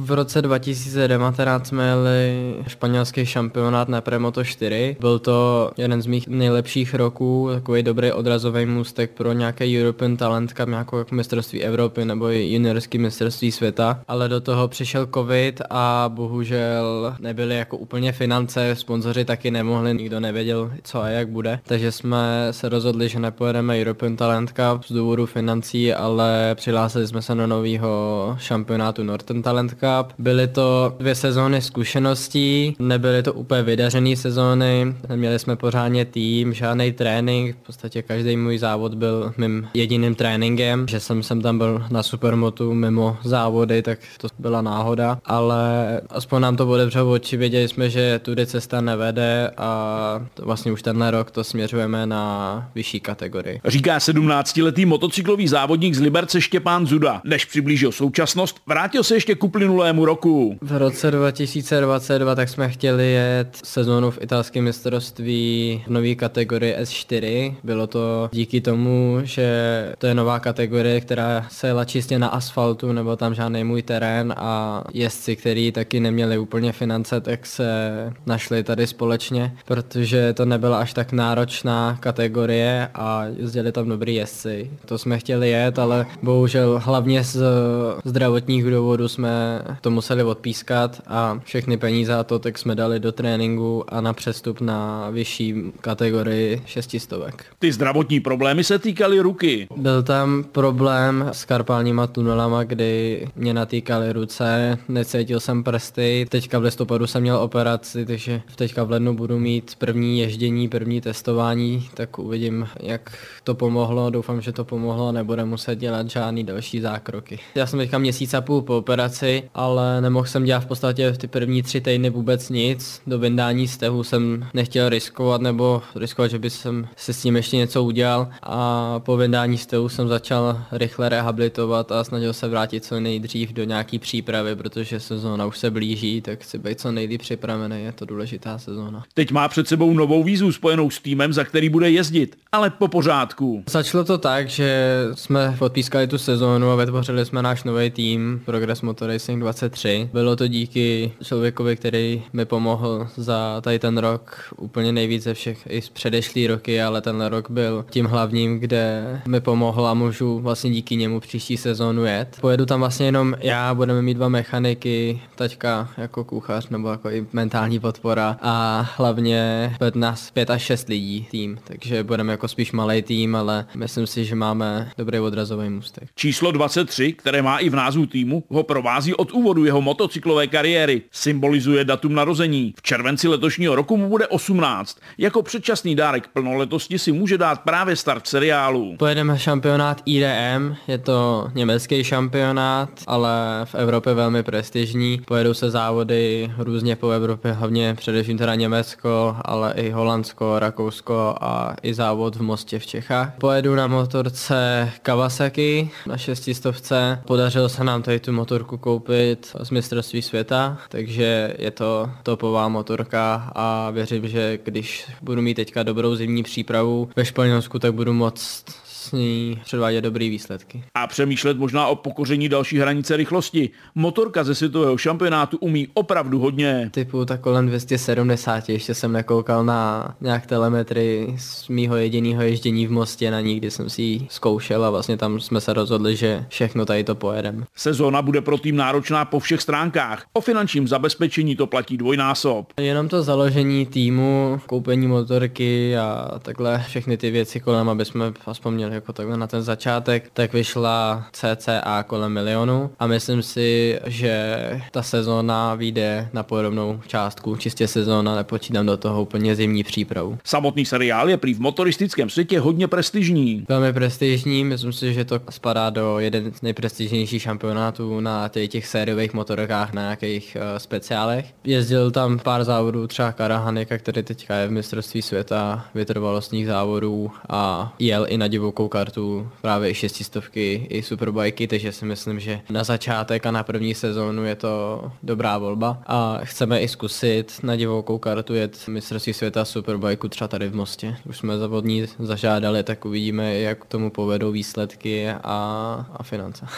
V roce 2019 jsme jeli španělský šampionát na Premoto 4. Byl to jeden z mých nejlepších roků, takový dobrý odrazový můstek pro nějaký European Talent Cup, nějakou jako mistrovství Evropy nebo juniorský mistrovství světa, ale do toho přišel covid a bohužel nebyly jako úplně finance, sponzoři taky nemohli, nikdo nevěděl, co a jak bude. Takže jsme se rozhodli, že nepojedeme European Talent Cup z důvodu financí, ale přihlásili jsme se do nového šampionátu Northern Talent Cup. Byly to dvě sezóny zkušeností, nebyly to úplně vydařené sezóny, neměli jsme pořádně tým, žádný trénink, v podstatě každý můj závod byl mým jediným tréninkem, že jsem, jsem tam byl na supermotu mimo závody, tak to byla náhoda, ale aspoň nám to otevřelo oči, věděli jsme, že tudy cesta nevede a vlastně už tenhle rok to směřujeme na vyšší kategorii. Říká 17-letý motocyklový závodník z Liberce Štěpán Zuda. Než přiblížil současnost, vrátil se ještě k uplynulému roku. V roce 2022 tak jsme chtěli jet sezónu v italském mistrovství v nové kategorii S4. Bylo to díky tomu, že to je nová kategorie, která se jela čistě na asfaltu, nebo tam žádný můj terén a jezdci, který taky neměli úplně finance, tak se našli tady společně, protože to nebyla až tak náročná kategorie a jezdili tam dobrý jezdci. To jsme chtěli jet, ale bohužel hlavně z zdravotních důvodů jsme to museli odpískat a všechny peníze a to tak jsme dali do tréninku a na přestup na vyšší kategorii šestistovek. Ty zdravotní problémy se týkaly ruky. Byl tam problém s karpálníma tunelama, kdy mě natýkaly ruce, necítil jsem prsty, teďka v listopadu jsem měl operaci, takže teďka v lednu budu mít první ježdění, první testování, tak uvidím, jak to pomohlo, doufám, že to pomohlo a nebude muset dělat žádný další zákroky. Já jsem teďka měsíc a půl po operaci, ale nemohl jsem dělat v podstatě ty první tři týdny vůbec nic. Do vyndání stehu jsem nechtěl riskovat nebo riskovat, že by jsem se s tím ještě něco udělal a po vyndání stehu jsem začal rychle rehabilitovat a snažil se vrátit co nejdřív do nějaký přípravy, protože sezóna už se blíží, tak chci být co nejdřív připravený, je to důležitá sezóna. Teď má před sebou novou výzvu spojenou s týmem, za který bude jezdit, ale po pořádku. Začalo to tak, že jsme podpískali tu sezónu a vytvořili jsme náš nový tým Progress Motor Racing 23. Bylo to díky člověkovi, který mi pomohl za tady ten rok úplně nejvíce ze všech i z předešlý roky, ale tenhle rok byl tím hlavním, kde mi pomohl a můžu vlastně díky němu příští sezónu jet. Pojedu tam vlastně jenom já, budeme mít dva mechaniky, taťka jako kuchař nebo jako i mentální podpora a hlavně nás pět až šest lidí tým, takže budeme jako spíš malý tým, ale myslím si, že máme dobrý odrazový můstek. Číslo 23, které má i v názvu týmu, ho provází od úvodu jeho motocyklové kariéry. Symbolizuje datum narození. V červenci letošního roku mu bude 18. Jako předčasný dárek plnoletosti si může dát právě start seriálu. Pojedeme šampionát IDM, je to německý šampionát, ale v Evropě velmi prestižní. Pojedou se závody různě po Evropě, hlavně především teda Německo, ale i Holandsko, Rakousko a i závod v Mostě v Čechách. Pojedu na motorce Kawasaki na šestistovce. Podařilo se nám tady tu motorku koupit z mistrovství světa, takže je to topová motorka a věřím, že když budu mít teďka dobrou zimní přípravu ve Španělsku, tak budu moct ní předvádět dobré výsledky. A přemýšlet možná o pokoření další hranice rychlosti. Motorka ze světového šampionátu umí opravdu hodně. Typu tak kolem 270, ještě jsem nekoukal na nějak telemetry z mýho jediného ježdění v Mostě na ní, kdy jsem si ji zkoušel a vlastně tam jsme se rozhodli, že všechno tady to pojedeme. Sezóna bude pro tým náročná po všech stránkách. O finančním zabezpečení to platí dvojnásob. Jenom to založení týmu, koupení motorky a takhle všechny ty věci kolem, aby jsme aspoň měli jako takhle na ten začátek, tak vyšla CCA kolem milionu a myslím si, že ta sezóna vyjde na podobnou částku, čistě sezóna, nepočítám do toho úplně zimní přípravu. Samotný seriál je prý v motoristickém světě hodně prestižní. Velmi prestižní, myslím si, že to spadá do jeden z nejprestižnějších šampionátů na těch, těch sériových motorkách, na nějakých uh, speciálech. Jezdil tam pár závodů, třeba Karahanika, který teďka je v mistrovství světa vytrvalostních závodů a jel i na divokou divokou kartu právě i šestistovky, i superbajky, takže si myslím, že na začátek a na první sezónu je to dobrá volba a chceme i zkusit na divokou kartu jet mistrovství světa superbajku třeba tady v Mostě. Už jsme zavodní zažádali, tak uvidíme, jak tomu povedou výsledky a, a finance.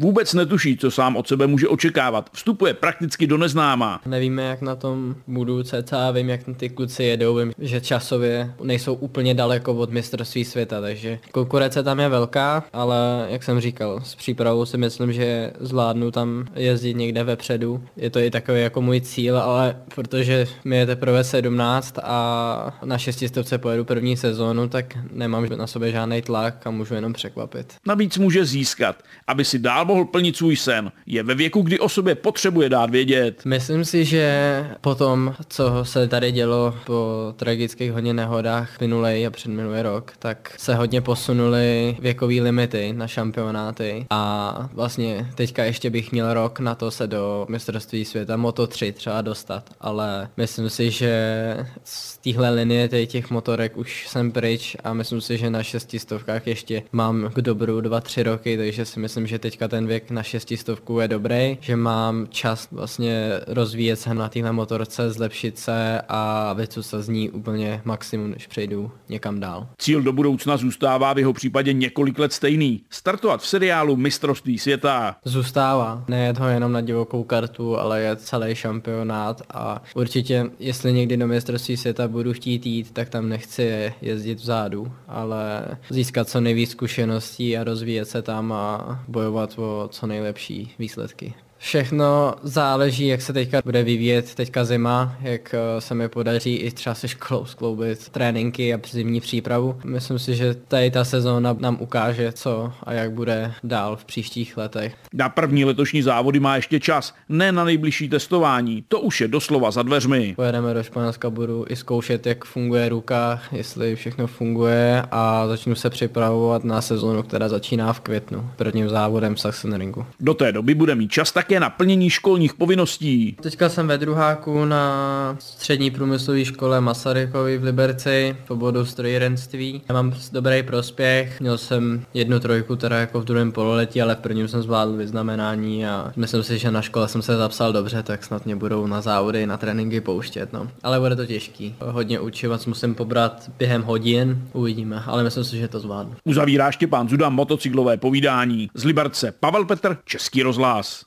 Vůbec netuší, co sám od sebe může očekávat. Vstupuje prakticky do neznáma. Nevíme, jak na tom budu cca, vím, jak ty kluci jedou, vím, že časově nejsou úplně daleko od mistrovství světa, takže konkurence tam je velká, ale jak jsem říkal, s přípravou si myslím, že zvládnu tam jezdit někde vepředu. Je to i takový jako můj cíl, ale protože mi je teprve 17 a na šestistovce pojedu první sezónu, tak nemám na sobě žádný tlak a můžu jenom překvapit. Navíc může získat, aby si dál mohl plnit svůj sen. Je ve věku, kdy o sobě potřebuje dát vědět. Myslím si, že po tom, co se tady dělo po tragických hodně nehodách minulý a předminulý rok, tak se hodně posunuly věkové limity na šampionáty a vlastně teďka ještě bych měl rok na to se do mistrovství světa Moto3 třeba dostat, ale myslím si, že z téhle linie těch motorek už jsem pryč a myslím si, že na šestistovkách ještě mám k dobru 2-3 roky, takže si myslím, že teďka ten ten věk na šestistovku je dobrý, že mám čas vlastně rozvíjet se na téhle motorce, zlepšit se a vycucat z ní úplně maximum, než přejdu někam dál. Cíl do budoucna zůstává v jeho případě několik let stejný. Startovat v seriálu mistrovství světa. Zůstává. Ne to jenom na divokou kartu, ale je celý šampionát a určitě, jestli někdy do mistrovství světa budu chtít jít, tak tam nechci jezdit vzadu, ale získat co nejvíc zkušeností a rozvíjet se tam a bojovat o co nejlepší výsledky. Všechno záleží, jak se teďka bude vyvíjet teďka zima, jak eh, se mi podaří i třeba se školou skloubit tréninky a zimní přípravu. Myslím si, že tady ta sezóna nám ukáže, co a jak bude dál v příštích letech. Na první letošní závody má ještě čas, ne na nejbližší testování, to už je doslova za dveřmi. Pojedeme do Španělska, budu i zkoušet, jak funguje ruka, jestli všechno funguje a začnu se připravovat na sezónu, která začíná v květnu, prvním závodem Sachsenringu. Do té doby bude mít čas tak také na plnění školních povinností. Teďka jsem ve druháku na střední průmyslové škole Masarykovi v Liberci v oboru strojírenství. Já mám dobrý prospěch, měl jsem jednu trojku teda jako v druhém pololetí, ale v prvním jsem zvládl vyznamenání a myslím si, že na škole jsem se zapsal dobře, tak snad mě budou na závody, na tréninky pouštět. No. Ale bude to těžký. Hodně učivat musím pobrat během hodin, uvidíme, ale myslím si, že to zvládnu. Uzavírá Štěpán Zuda motocyklové povídání. Z Liberce Pavel Petr, Český rozhlas.